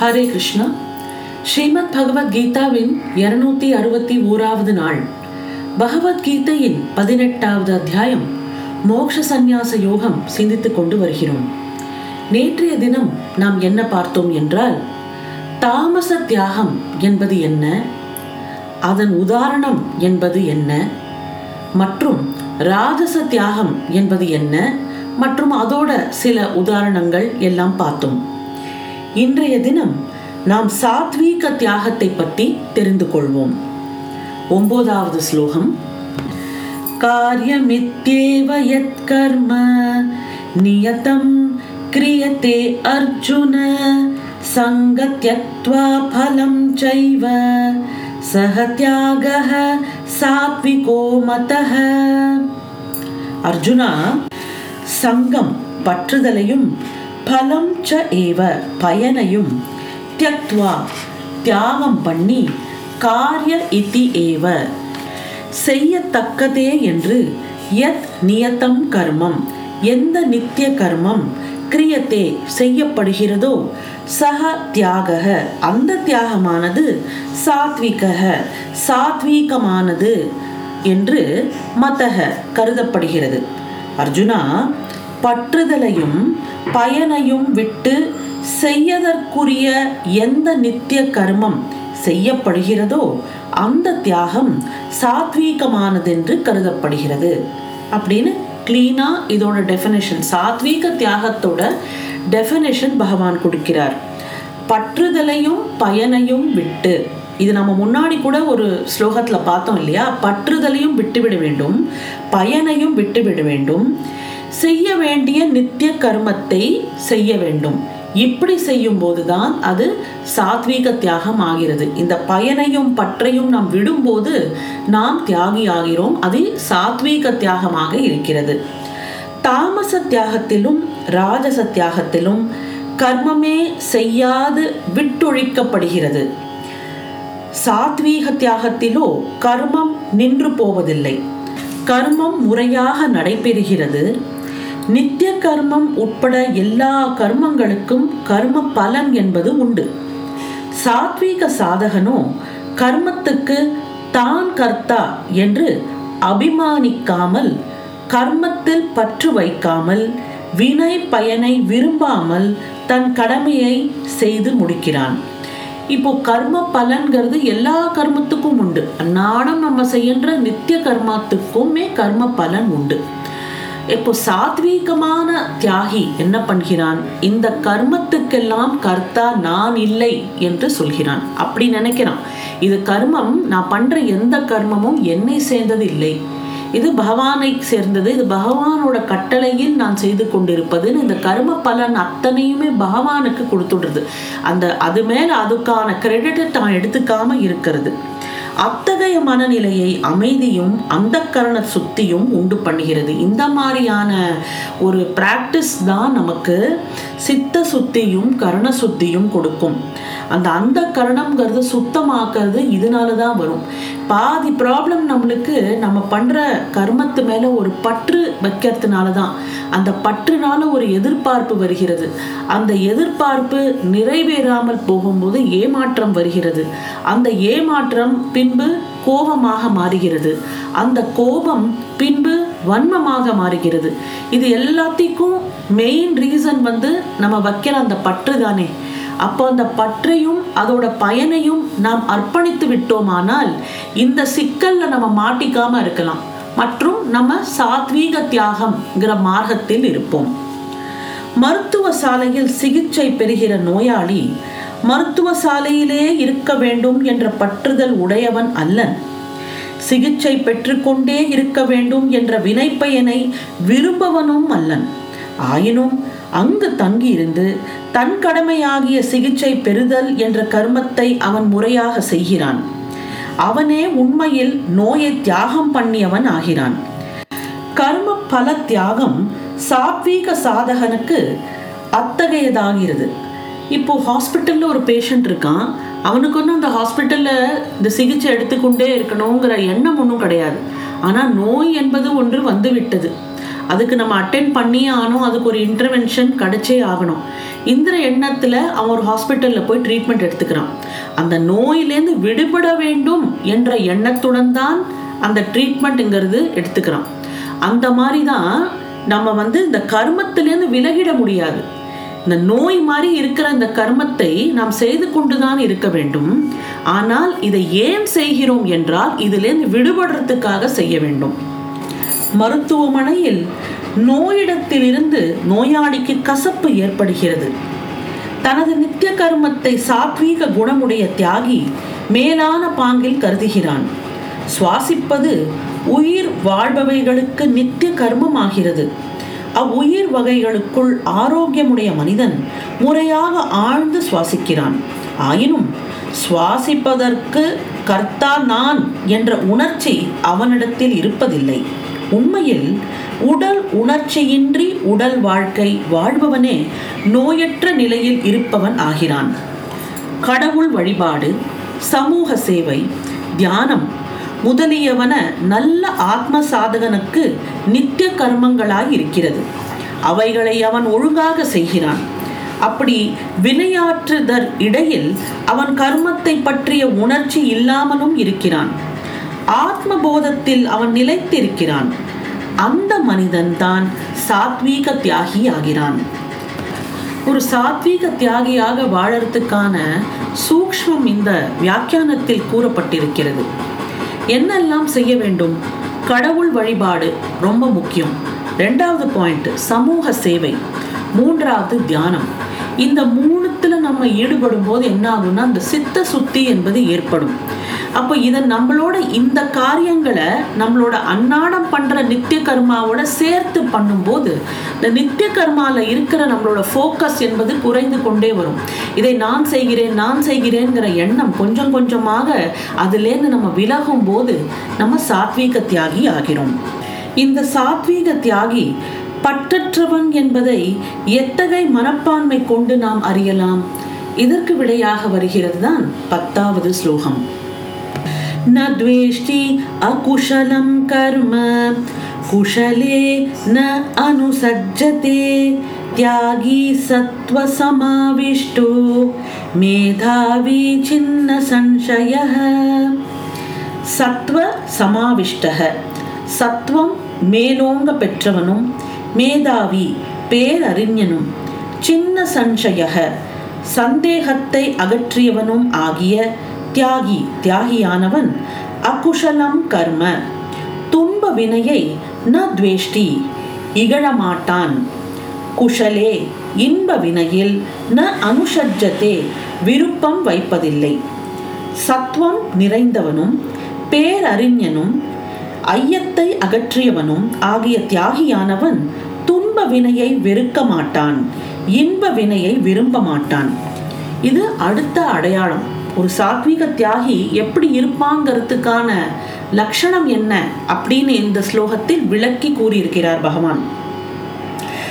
ஹரே கிருஷ்ணா. ஸ்ரீமத் பகவத்கீதாவின் இருநூத்தி அறுபத்தி ஓராவது நாள். பகவத்கீதையின் பதினெட்டாவது அத்தியாயம். மோக்ஷ சந்நியாச யோகம் சிந்தித்துக் கொண்டு வருகிறோம். நேற்றைய தினம் நாம் என்ன பார்த்தோம் என்றால் தாமச தியாகம் என்பது என்ன? அதன் உதாரணம் என்பது என்ன? மற்றும் ராஜச தியாகம் என்பது என்ன? மற்றும் அதோட சில உதாரணங்கள் எல்லாம் பார்த்தோம். இன்றைய தினம் நாம் சாத்வீக தியாகத்தை பற்றி தெரிந்து கொள்வோம். ஒன்பதாவது ஸ்லோகம். காரியமித்யேவ யத் கர்ம நியதம் கிரியத்தே அர்ஜுன சங்கத்யத்வா பலம் சைவ சஹ தியாகः சாத்விகோ மதः அர்ஜுனா சங்கம் பற்றுதலையும் பலம் ச ஏவ பயனையும் தியக்துவா தியாகம் பண்ணி காரிய இத்தி ஏவ. செய்யத்தக்கதே என்று எத் நியத்தம் கர்மம் எந்த நித்திய கர்மம் கிரியத்தே செய்யப்படுகிறதோ சக தியாக அந்த தியாகமானது சாத்விக சாத்வீகமானது என்று மதக கருதப்படுகிறது. அர்ஜுனா பற்றுதலையும் பயனையும் விட்டு செய்யதற்குரிய எந்த நித்திய கர்மம் செய்யப்படுகிறதோ அந்த தியாகம் சாத்வீகமானதென்று கருதப்படுகிறது. அப்படின்னு கிளீனாக இதோட டெஃபினேஷன் சாத்வீக தியாகத்தோட டெஃபினேஷன் பகவான் கொடுக்கிறார். பற்றுதலையும் பயனையும் விட்டு இது நம்ம முன்னாடி கூட ஒரு ஸ்லோகத்தில் பார்த்தோம் இல்லையா? பற்றுதலையும் விட்டுவிட வேண்டும் பயனையும் விட்டுவிட வேண்டும். செய்ய வேண்டிய நித்திய கர்மத்தை செய்ய வேண்டும். இப்படி செய்யும் போதுதான் அது சாத்வீக தியாகம் ஆகிறது இந்த பயனையும் பற்றையும் நாம் விடும்போது நாம் தியாகி ஆகிறோம் அது சாத்வீக தியாகமாக இருக்கிறது. தாமச தியாகத்திலும் ராஜச தியாகத்திலும் கர்மமே செய்யாது விட்டொழிக்கப்படுகிறது. சாத்வீக தியாகத்திலோ கர்மம் நின்று போவதில்லை. கர்மம் முறையாக நடைபெறுகிறது. நித்திய கர்மம் உட்பட எல்லா கர்மங்களுக்கும் கர்ம பலன் என்பது உண்டு. சாத்வீக சாதகனோ கர்மத்துக்கு தான் கர்த்தா என்று அபிமானிக்காமல் கர்மத்தில் பற்று வைக்காமல் வினை பயனை விரும்பாமல் தன் கடமையை செய்து முடிக்கிறான். இப்போ கர்ம பலன்கிறது எல்லா கர்மத்துக்கும் உண்டு. அன்னாடம் நம்ம செய்கின்ற நித்திய கர்மத்துக்குமே கர்ம பலன் உண்டு. இப்போ சாத்வீகமான தியாகி என்ன பண்ணுகிறான்? இந்த கர்மத்துக்கெல்லாம் கர்த்தா நான் இல்லை என்று சொல்கிறான். அப்படி நினைக்கிறான். இது கர்மம் நான் பண்ற எந்த கர்மமும் என்னை சேர்ந்தது இல்லை. இது பகவானை சேர்ந்தது. இது பகவானோட கட்டளையில் நான் செய்து கொண்டிருப்பதுன்னு இந்த கர்ம பலன் அத்தனையுமே பகவானுக்கு கொடுத்துடுறது அந்த அது மேல அதுக்கான கிரெடிட்டை தான் எடுத்துக்காம இருக்கிறது. அத்தகைய மனநிலையை அமைதியும் அந்த கரண சுத்தியும் உண்டு பண்ணுகிறது. இந்த மாதிரியான ஒரு ப்ராக்டிஸ் தான் நமக்கு சித்த சுத்தியும் கரண சுத்தியும் கொடுக்கும். அந்த அந்த கரணம்ங்கிறது சுத்தமாக்குறது இதனால தான் வரும். பாதி ப்ராப்ளம் நம்மளுக்கு நம்ம பண்ணுற கர்மத்து மேலே ஒரு பற்று வைக்கிறதுனால தான் அந்த பற்றுனால ஒரு எதிர்பார்ப்பு வருகிறது. அந்த எதிர்பார்ப்பு நிறைவேறாமல் போகும்போது ஏமாற்றம் வருகிறது. அந்த ஏமாற்றம் பின்பு கோபமாக மாறுகிறது. அந்த கோபம் பின்பு வன்மமாக மாறுகிறது. இது எல்லாத்திற்கும் மெயின் ரீசன் வந்து நம்ம வைக்கிற அந்த பற்று தானே. அப்போ அந்த பற்றையும் அதோட பயனையும் நாம் அர்ப்பணித்து விட்டோமானால் இந்த சிக்கல்ல நம்ம மாட்டிக்காம இருக்கலாம். மற்றும் நம்ம சாத்வீக தியாகம்ங்கிற மார்க்கத்தில் இருப்போம். மருத்துவ சாலையில் சிகிச்சை பெறுகிற நோயாளி மருத்துவ சாலையிலே இருக்க வேண்டும் என்ற பற்றுதல் உடையவன் அல்லன். சிகிச்சை பெற்றுக்கொண்டே இருக்க வேண்டும் என்ற வினைப்பயனை விரும்பவனும் அல்லன். ஆயினும் அங்கு தங்கியிருந்து தன் கடமையாகிய சிகிச்சை பெறுதல் என்ற கர்மத்தை அவன் முறையாக செய்கிறான். அவனே உண்மையில் நோயை தியாகம் பண்ணியவன் ஆகிறான். கர்ம பல தியாகம் சாத்வீக சாதகனுக்கு அத்தகையதாகிறது. இப்போ ஹாஸ்பிட்டலில் ஒரு பேஷண்ட் இருக்கான். அவனுக்கு ஒன்றும் அந்த ஹாஸ்பிட்டலில் இந்த சிகிச்சை எடுத்துக்கொண்டே இருக்கணுங்கிற எண்ணம் ஒன்றும் கிடையாது. ஆனால் நோய் என்பது ஒன்று வந்துவிட்டது. அதுக்கு நம்ம அட்டென்ட் பண்ணியே ஆகணும். அதுக்கு ஒரு இன்டர்வென்ஷன் கிடைச்சே ஆகணும். இந்த எண்ணத்தில் அவன் ஒரு ஹாஸ்பிட்டலில் போய் ட்ரீட்மெண்ட் எடுத்துக்கிறான். அந்த நோயிலேருந்து விடுபட வேண்டும் என்ற எண்ணத்துடன் தான் அந்த ட்ரீட்மெண்ட்டுங்கிறது எடுத்துக்கிறான். அந்த மாதிரி தான் நம்ம வந்து இந்த கர்மத்திலேருந்து விலகிட முடியாது. இந்த நோய் மாதிரி இருக்கிற இந்த கர்மத்தை நாம் செய்து கொண்டுதான் இருக்க வேண்டும். ஆனால் இதை ஏன் செய்கிறோம் என்றால் இதிலேருந்து விடுபடுறதுக்காக செய்ய வேண்டும். மருத்துவமனையில் நோயிடத்திலிருந்து நோயாளிக்கு கசப்பு ஏற்படுகிறது. தனது நித்திய கர்மத்தை சாத்வீக குணமுடைய தியாகி மேலான பாங்கில் கருதுகிறான். சுவாசிப்பது உயிர் வாழ்பவைகளுக்கு நித்திய கர்மமாகிறது. அவ்வுயிர் வகைகளுக்குள் ஆரோக்கியமுடைய மனிதன் முறையாக ஆழ்ந்து சுவாசிக்கிறான். ஆயினும் சுவாசிப்பதற்கு கர்த்தா நான் என்ற உணர்ச்சி அவனிடத்தில் இருப்பதில்லை. உண்மையில் உடல் உணர்ச்சியின்றி உடல் வாழ்க்கை வாழ்பவனே நோயற்ற நிலையில் இருப்பவன் ஆகிறான். கடவுள் வழிபாடு சமூக சேவை தியானம் முதலியவன நல்ல ஆத்ம சாதகனுக்கு நித்திய கர்மங்களாய் இருக்கிறது. அவைகளை அவன் ஒழுங்காக செய்கிறான். அப்படி வினையாற்றுதற் இடையில் அவன் கர்மத்தை பற்றிய உணர்ச்சி இல்லாமலும் இருக்கிறான். ஆத்ம போதத்தில் அவன் நிலைத்திருக்கிறான். அந்த மனிதன் தான் சாத்வீக தியாகி ஆகிறான் ஒரு சாத்வீக தியாகியாக வாழறதுக்கான சூக்ஷ்மம் இந்த வியாக்கியானத்தில் கூறப்பட்டிருக்கிறது. என்னெல்லாம் செய்ய வேண்டும்? கடவுள் வழிபாடு ரொம்ப முக்கியம். ரெண்டாவது பாயிண்ட் சமூக சேவை. மூன்றாவது தியானம். இந்த மூணுத்துல நம்ம ஈடுபடும் போது என்ன ஆகும்னா அந்த சித்த சுத்தி என்பது ஏற்படும். அப்போ இதை நம்மளோட இந்த காரியங்களை நம்மளோட அன்னாடம் பண்ற நித்திய கர்மாவோட சேர்த்து பண்ணும்போது இந்த நித்திய கர்மாவில் இருக்கிற நம்மளோட ஃபோக்கஸ் என்பது குறைந்து கொண்டே வரும். இதை நான் செய்கிறேன் நான் செய்கிறேங்கிற எண்ணம் கொஞ்சம் கொஞ்சமாக அதுலேருந்து நம்ம விலகும் போது நம்ம சாத்வீக தியாகி ஆகிறோம். இந்த சாத்வீக தியாகி பற்றற்றவன் என்பதை எத்தகை மனப்பான்மை கொண்டு நாம் அறியலாம்? இதற்கு விடையாக வருகிறது தான் பத்தாவது ஸ்லோகம். न द्वेष्टि अकुशलं कर्म कुशले न अनुसज्जते त्यागी सत्त्वसमाविष्टो मेधावी छिन्नसंशयः சத்வ சமாவிஷ்டக சத்வம் மேலோங்க பெற்றவனும் மேதாவி பேரறிஞனும் சின்ன சஞ்சயக சந்தேகத்தை அகற்றியவனும் ஆகிய தியாகி தியாகியானவன் அகுஷலம் கர்ம. துன்ப வினையை ந துவேஷ்டி இகழமாட்டான். குஷலே இன்ப வினையில் ந அனுஷஜத்தே விருப்பம் வைப்பதில்லை. சத்வம் நிறைந்தவனும் பேரறிஞனும் ஐயத்தை அகற்றியவனும் ஆகிய தியாகியானவன் துன்ப வினையை வெறுக்க மாட்டான் இன்ப வினையை விரும்ப மாட்டான். இது அடுத்த அடையாளம். ஒரு சாத்வீக தியாகி எப்படி இருப்பாங்கிறதுக்கான லட்சணம் என்ன அப்படின்னு இந்த ஸ்லோகத்தில் விளக்கி கூறியிருக்கிறார் பகவான்.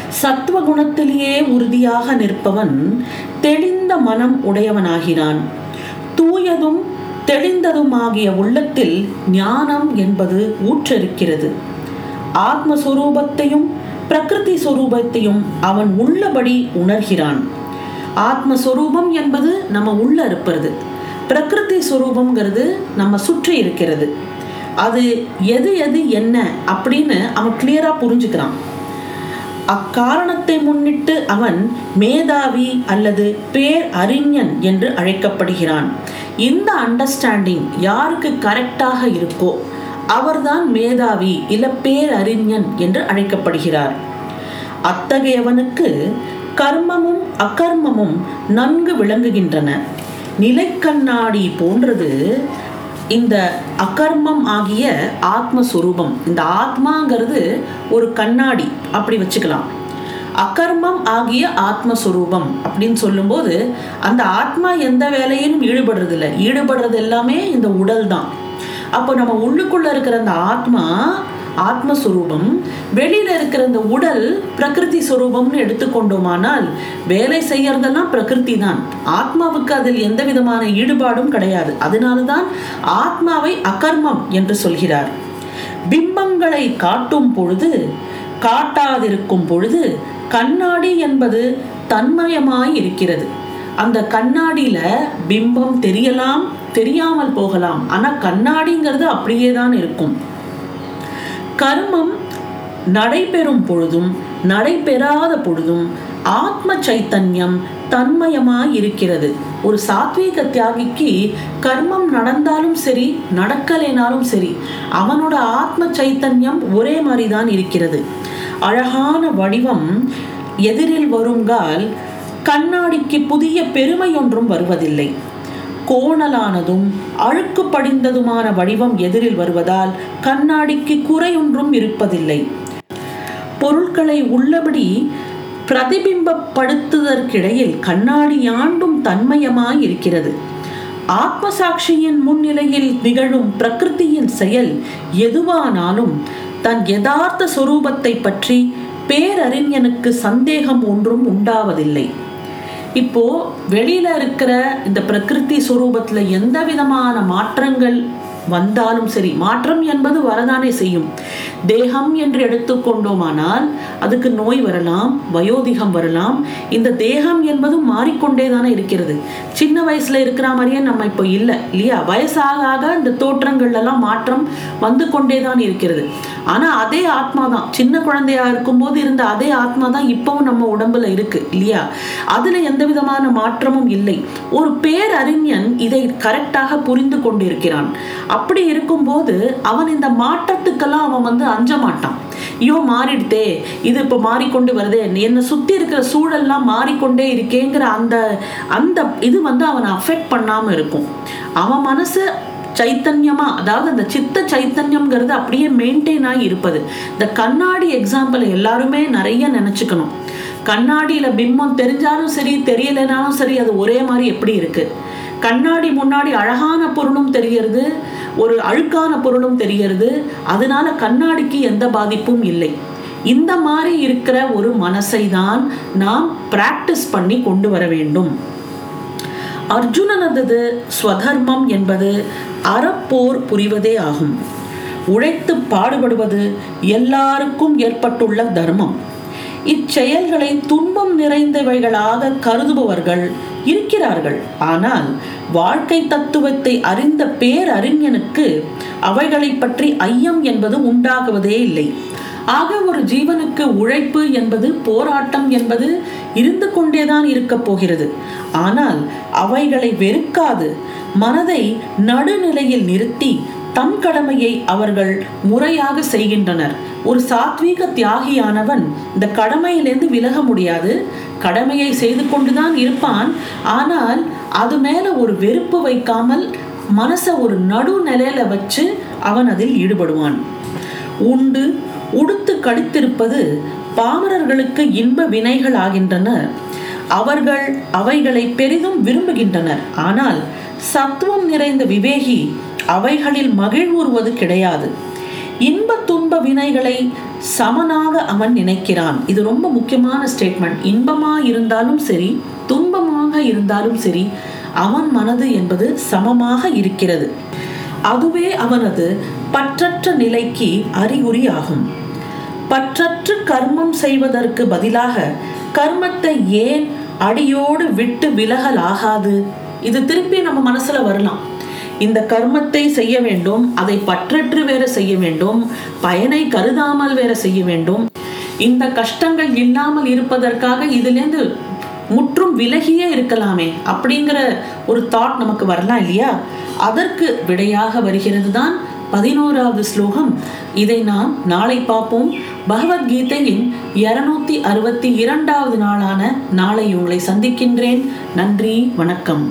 சத்துவ குணத்திலேயே உறுதியாக நிற்பவன் தெளிந்த மனம் உடையவனாகிறான். தூயதும் தெளிந்ததுமாகிய உள்ளத்தில் ஞானம் என்பது ஊற்றிருக்கிறது. ஆத்மஸ்வரூபத்தையும் பிரகிருதி சுரூபத்தையும் அவன் உள்ளபடி உணர்கிறான். ஆத்மஸ்வரூபம் என்பது நம்ம உள்ள இருப்பது. பிரகிருதி சொரூபம்ங்கிறது நம்ம சுற்றி இருக்கிறது. அது எது எது என்ன அப்படின்னு அவன் கிளியரா புரிஞ்சுக்கிறான். அக்காரணத்தை முன்னிட்டு அவன் மேதாவி அல்லது பேர் அறிஞன் என்று அழைக்கப்படுகிறான். இந்த அண்டர்ஸ்டாண்டிங் யாருக்கு கரெக்டாக இருக்கோ அவர்தான் மேதாவி இல்ல பேரறிஞன் என்று அழைக்கப்படுகிறார். அத்தகையவனுக்கு கர்மமும் அகர்மமும் நன்கு விளங்குகின்றன. நிலைக்கண்ணாடி போன்றது இந்த அகர்மம் ஆகிய ஆத்மஸ்வரூபம். இந்த ஆத்மாங்கிறது ஒரு கண்ணாடி அப்படி வச்சுக்கலாம். அகர்மம் ஆகிய ஆத்மஸ்வரூபம் அப்படின்னு சொல்லும்போது அந்த ஆத்மா எந்த வேலையிலும் ஈடுபடுறது இல்லை ஈடுபடுறது எல்லாமே இந்த உடல் தான் அப்போ நம்ம உள்ளுக்குள்ள இருக்கிற அந்த ஆத்மா ஆத்மஸ்வரூபம் வெளியில இருக்கிற இந்த உடல் பிரகிருதி சுரூபம்னு எடுத்துக்கொண்டோமானால் வேலை செய்யறதெல்லாம் பிரகிருதி தான். ஆத்மாவுக்கு அதில் எந்த விதமான ஈடுபாடும் கிடையாது. அதனால்தான் ஆத்மாவை அகர்மம் என்று சொல்கிறார். பிம்பங்களை காட்டும் பொழுது காட்டாதிருக்கும் பொழுது கண்ணாடி என்பது தன்மயமாய் இருக்கிறது. அந்த கண்ணாடியில பிம்பம் தெரியலாம் தெரியாமல் போகலாம். ஆனா கண்ணாடிங்கிறது அப்படியே தான் இருக்கும். கர்மம் நடைபெறும் பொழுதும் நடைபெறாத பொழுதும் ஆத்ம சைத்தன்யம் தன்மயமாய் இருக்கிறது ஒரு சாத்வீக தியாகிக்கு கர்மம் நடந்தாலும் சரி நடக்கலைனாலும் சரி அவனோட ஆத்ம சைத்தன்யம் ஒரே மாதிரி தான் இருக்கிறது. அழகான வடிவம் எதிரில் வருங்கால் கண்ணாடிக்கு புதிய பெருமை ஒன்றும் வருவதில்லை. கோணலானதும் அழுக்கு படிந்ததுமான வடிவம் எதிரில் வருவதால் கண்ணாடிக்கு குறையொன்றும் இருப்பதில்லை. பொருட்களை உள்ளபடி பிரதிபிம்பப்படுத்துதற்கிடையில் கண்ணாடி ஆண்டும் தன்மயமாய் இருக்கிறது ஆத்மசாட்சியின் முன்னிலையில் நிகழும் பிரகிருதியின் செயல் எதுவானாலும் தன் யதார்த்த சொரூபத்தை பற்றி பேரறிஞனுக்கு சந்தேகம் ஒன்றும் உண்டாவதில்லை. இப்போ வெளியில இருக்கிற இந்த பிரகிருதி சுரூபத்துல எந்த விதமான மாற்றங்கள் வந்தாலும் சரி மாற்றம் என்பது வரதானே செய்யும். தேகம் என்று எடுத்துக்கொண்டோமானால் அதுக்கு நோய் வரலாம் வயோதிகம் வரலாம். இந்த தேகம் என்பதும் மாறிக்கொண்டே தானே இருக்கிறது. சின்ன வயசுல இருக்கிற மாதிரியே நம்ம இப்போ இல்லை இல்லையா? வயசாக ஆக இந்த தோற்றங்கள்லாம் மாற்றம் வந்து கொண்டே தான் இருக்கிறது. ஆனா அதே ஆத்மா தான். சின்ன குழந்தையா இருக்கும்போது இருந்த அதே ஆத்மா தான் இப்பவும் நம்ம உடம்புல இருக்கு இல்லையா? அதுல எந்த விதமான மாற்றமும் இல்லை. ஒரு பேரறிஞன் இதை கரெக்டாக புரிந்து கொண்டிருக்கிறான். அப்படி இருக்கும்போது அவன் இந்த மாற்றத்துக்கெல்லாம் அவன் வந்து அஞ்ச மாட்டான் ஐயோ மாறிடுதே. இது இப்போ மாறிக்கொண்டு வருதே. என்னை சுற்றி இருக்கிற சூழல்லாம் மாறிக்கொண்டே இருக்கேங்கிற அந்த அந்த இது வந்து அவனை அஃபெக்ட் பண்ணாமல் இருக்கும். அவன் மனசு சைத்தன்யமா அதாவது அந்த சித்த சைத்தன்யம்ங்கிறது அப்படியே மெயின்டைன் ஆகி இருப்பது. இந்த கண்ணாடி எக்ஸாம்பிள் எல்லாருமே நிறைய நினச்சிக்கணும். கண்ணாடியில் பிம்பம் தெரிஞ்சாலும் சரி தெரியலைனாலும் சரி அது ஒரே மாதிரி எப்படி இருக்குது கண்ணாடி முன்னாடி அழகான பொருளும் தெரிகிறது ஒரு அழுக்கான பொருளும் தெரிகிறது. அதனால கண்ணாடிக்கு எந்த பாதிப்பும் இல்லை. இந்த மாதிரி இருக்கிற ஒரு மனசை தான் நாம் பிராக்டிஸ் பண்ணி கொண்டு வர வேண்டும். அர்ஜுனனது ஸ்வதர்மம் என்பது அறப்போர் புரிவதே ஆகும். உழைத்து பாடுபடுவது எல்லாருக்கும் ஏற்பட்டுள்ள தர்மம். இச்செயல்களை துன்பம் நிறைந்தவைகளாக கருதுபவர்கள் இருக்கிறார்கள். ஆனால் வாழ்க்கை தத்துவத்தை அறிந்த பேரறிஞனுக்கு அவைகளை பற்றி ஐயம் என்பது உண்டாகுவதே இல்லை. ஆக ஒரு ஜீவனுக்கு உழைப்பு என்பது போராட்டம் என்பது இருந்து கொண்டேதான் இருக்க போகிறது. ஆனால் அவைகளை வெறுக்காது. மனதை நடுநிலையில் நிறுத்தி தம் கடமையை அவர்கள் முறையாக செய்கின்றனர். ஒரு சாத்வீக தியாகியானவன் இந்த கடமையிலிருந்து விலக முடியாது. கடமையை செய்து கொண்டுதான் இருப்பான். ஆனால் அது மேல ஒரு வெறுப்பு வைக்காமல் மனசை ஒரு நடு நிலையில வச்சு அவன் அதில் ஈடுபடுவான். உண்டு உடுத்து கடித்திருப்பது பாமரர்களுக்கு இன்ப வினைகள் ஆகின்றன. அவர்கள் அவைகளை பெரிதும் விரும்புகின்றனர். ஆனால் சத்துவம் நிறைந்த விவேகி அவைகளில் மகிழ்வுறுவது கிடையாது. இன்ப துன்ப வினைகளை சமனாக அவன் நினைக்கிறான். இது ரொம்ப முக்கியமான ஸ்டேட்மெண்ட் இன்பமா இருந்தாலும் சரி துன்பமாக இருந்தாலும் சரி அவன் மனது என்பது சமமாக இருக்கிறது. அதுவே அவனது பற்றற்ற நிலைக்கு அறிகுறி ஆகும் பற்றற்று கர்மம் செய்வதற்கு பதிலாக கர்மத்தை ஏன் அடியோடு விட்டு விலகல் ஆகாது இது திருப்பி நம்ம மனசுல வரலாம். இந்த கர்மத்தை செய்ய வேண்டும் அதை பற்றற்று வேற செய்ய வேண்டும் பயனை கருதாமல் வேற செய்ய வேண்டும். இந்த கஷ்டங்கள் இல்லாமல் இருப்பதற்காக இதுலேருந்து முற்றும் விலகியே இருக்கலாமே அப்படிங்கிற ஒரு தாட் நமக்கு வரலாம் இல்லையா? அதற்கு விடையாக வருகிறது தான் பதினோராவது ஸ்லோகம். இதை நாம் நாளை பார்ப்போம். பகவத்கீதையின் இருநூத்தி அறுபத்தி இரண்டாவது நாளான நாளை உங்களை சந்திக்கின்றேன். நன்றி வணக்கம்.